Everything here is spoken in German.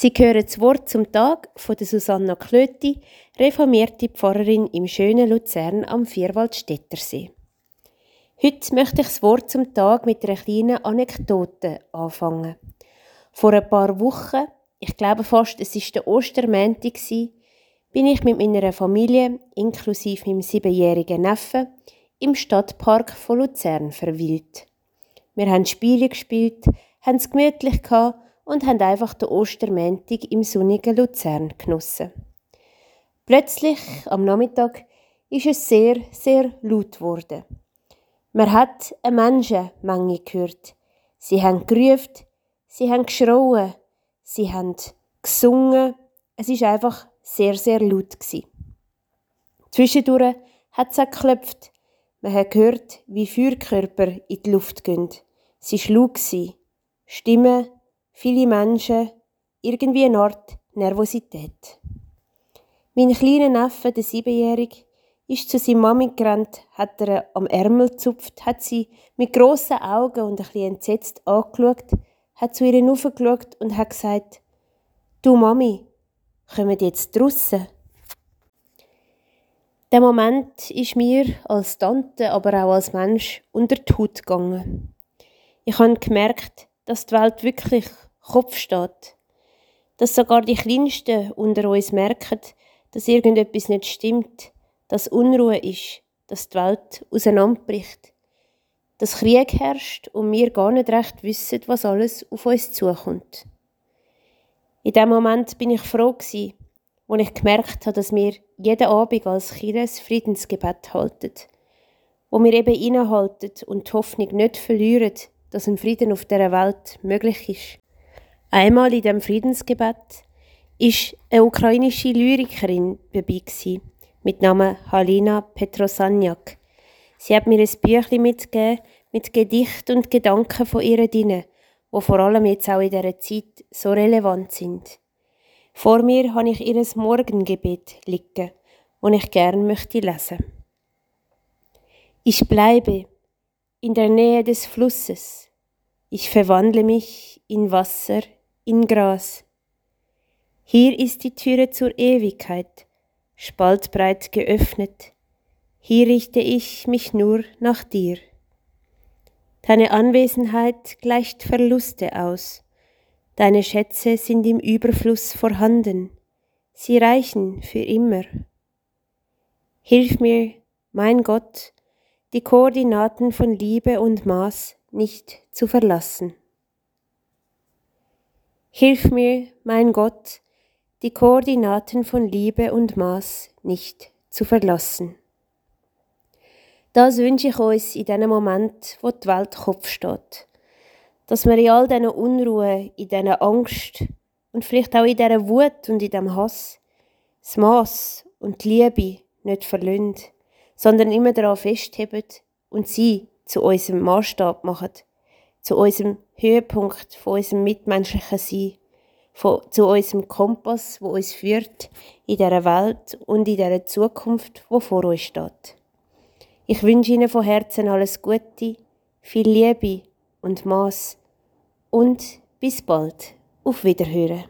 Sie hören das Wort zum Tag von der Susanna Klöti, reformierte Pfarrerin im schönen Luzern am Vierwaldstättersee. Heute möchte ich das Wort zum Tag mit einer kleinen Anekdote anfangen. Vor ein paar Wochen, ich glaube fast, es ist der Ostermänti bin ich mit meiner Familie, inklusive meinem siebenjährigen Neffen, im Stadtpark von Luzern verweilt. Wir haben Spiele gespielt, haben es gemütlich gehabt und haben einfach den Ostermäntig im sonnigen Luzern genossen. Plötzlich, am Nachmittag, ist es sehr, sehr laut geworden. Man hat eine Menschenmenge gehört. Sie haben gerufen, sie haben geschrauen, sie haben gesungen. Es ist einfach sehr, sehr laut gewesen. Zwischendurch hat es auch geklopft. Man hat gehört, wie Feuerkörper in die Luft gehen. Sie schlug sie. Stimmen, viele Menschen, irgendwie eine Art Nervosität. Mein kleiner Neffe, der Siebenjährige, ist zu seiner Mami gerannt, hat er am Ärmel gezupft, hat sie mit grossen Augen und ein bisschen entsetzt angeschaut, hat zu ihr hochgeschaut und hat gesagt, Du Mami, kommen jetzt draussen? Der Moment ist mir als Tante, aber auch als Mensch unter die Haut gegangen. Ich habe gemerkt, dass die Welt wirklich Kopf steht. Dass sogar die Kleinsten unter uns merken, dass irgendetwas nicht stimmt, dass Unruhe ist, dass die Welt auseinanderbricht, dass Krieg herrscht und wir gar nicht recht wissen, was alles auf uns zukommt. In dem Moment bin ich froh gewesen, wo ich gemerkt habe, dass wir jeden Abend als Kinder ein Friedensgebet halten, wo wir eben innehalten und die Hoffnung nicht verlieren, dass ein Frieden auf der Welt möglich ist. Einmal in dem Friedensgebet ist eine ukrainische Lyrikerin dabei gewesen, mit Namen Halina Petrosanjak. Sie hat mir ein Büchlein mitgegeben mit Gedicht und Gedanken von ihr drin, wo vor allem jetzt auch in dieser Zeit so relevant sind. Vor mir habe ich ihr Morgengebet liegen, das ich gern möchte lesen. Ich bleibe in der Nähe des Flusses. Ich verwandle mich in Wasser in Gras. Hier ist die Türe zur Ewigkeit, spaltbreit geöffnet. Hier richte ich mich nur nach dir. Deine Anwesenheit gleicht Verluste aus. Deine Schätze sind im Überfluss vorhanden. Sie reichen für immer. Hilf mir, mein Gott, die Koordinaten von Liebe und Maß nicht zu verlassen. Hilf mir, mein Gott, die Koordinaten von Liebe und Maß nicht zu verlassen. Das wünsche ich uns in diesem Moment, wo die Welt Kopf steht. Dass wir in all dieser Unruhe, in dieser Angst und vielleicht auch in dieser Wut und in diesem Hass das Maß und die Liebe nicht verlieren, sondern immer daran festheben und sie zu unserem Maßstab machen, zu unserem Höhepunkt von unserem mitmenschlichen Sein, von, zu unserem Kompass, wo uns führt in dieser Welt und in dieser Zukunft, wo vor uns steht. Ich wünsche Ihnen von Herzen alles Gute, viel Liebe und Maß und bis bald. Auf Wiederhören.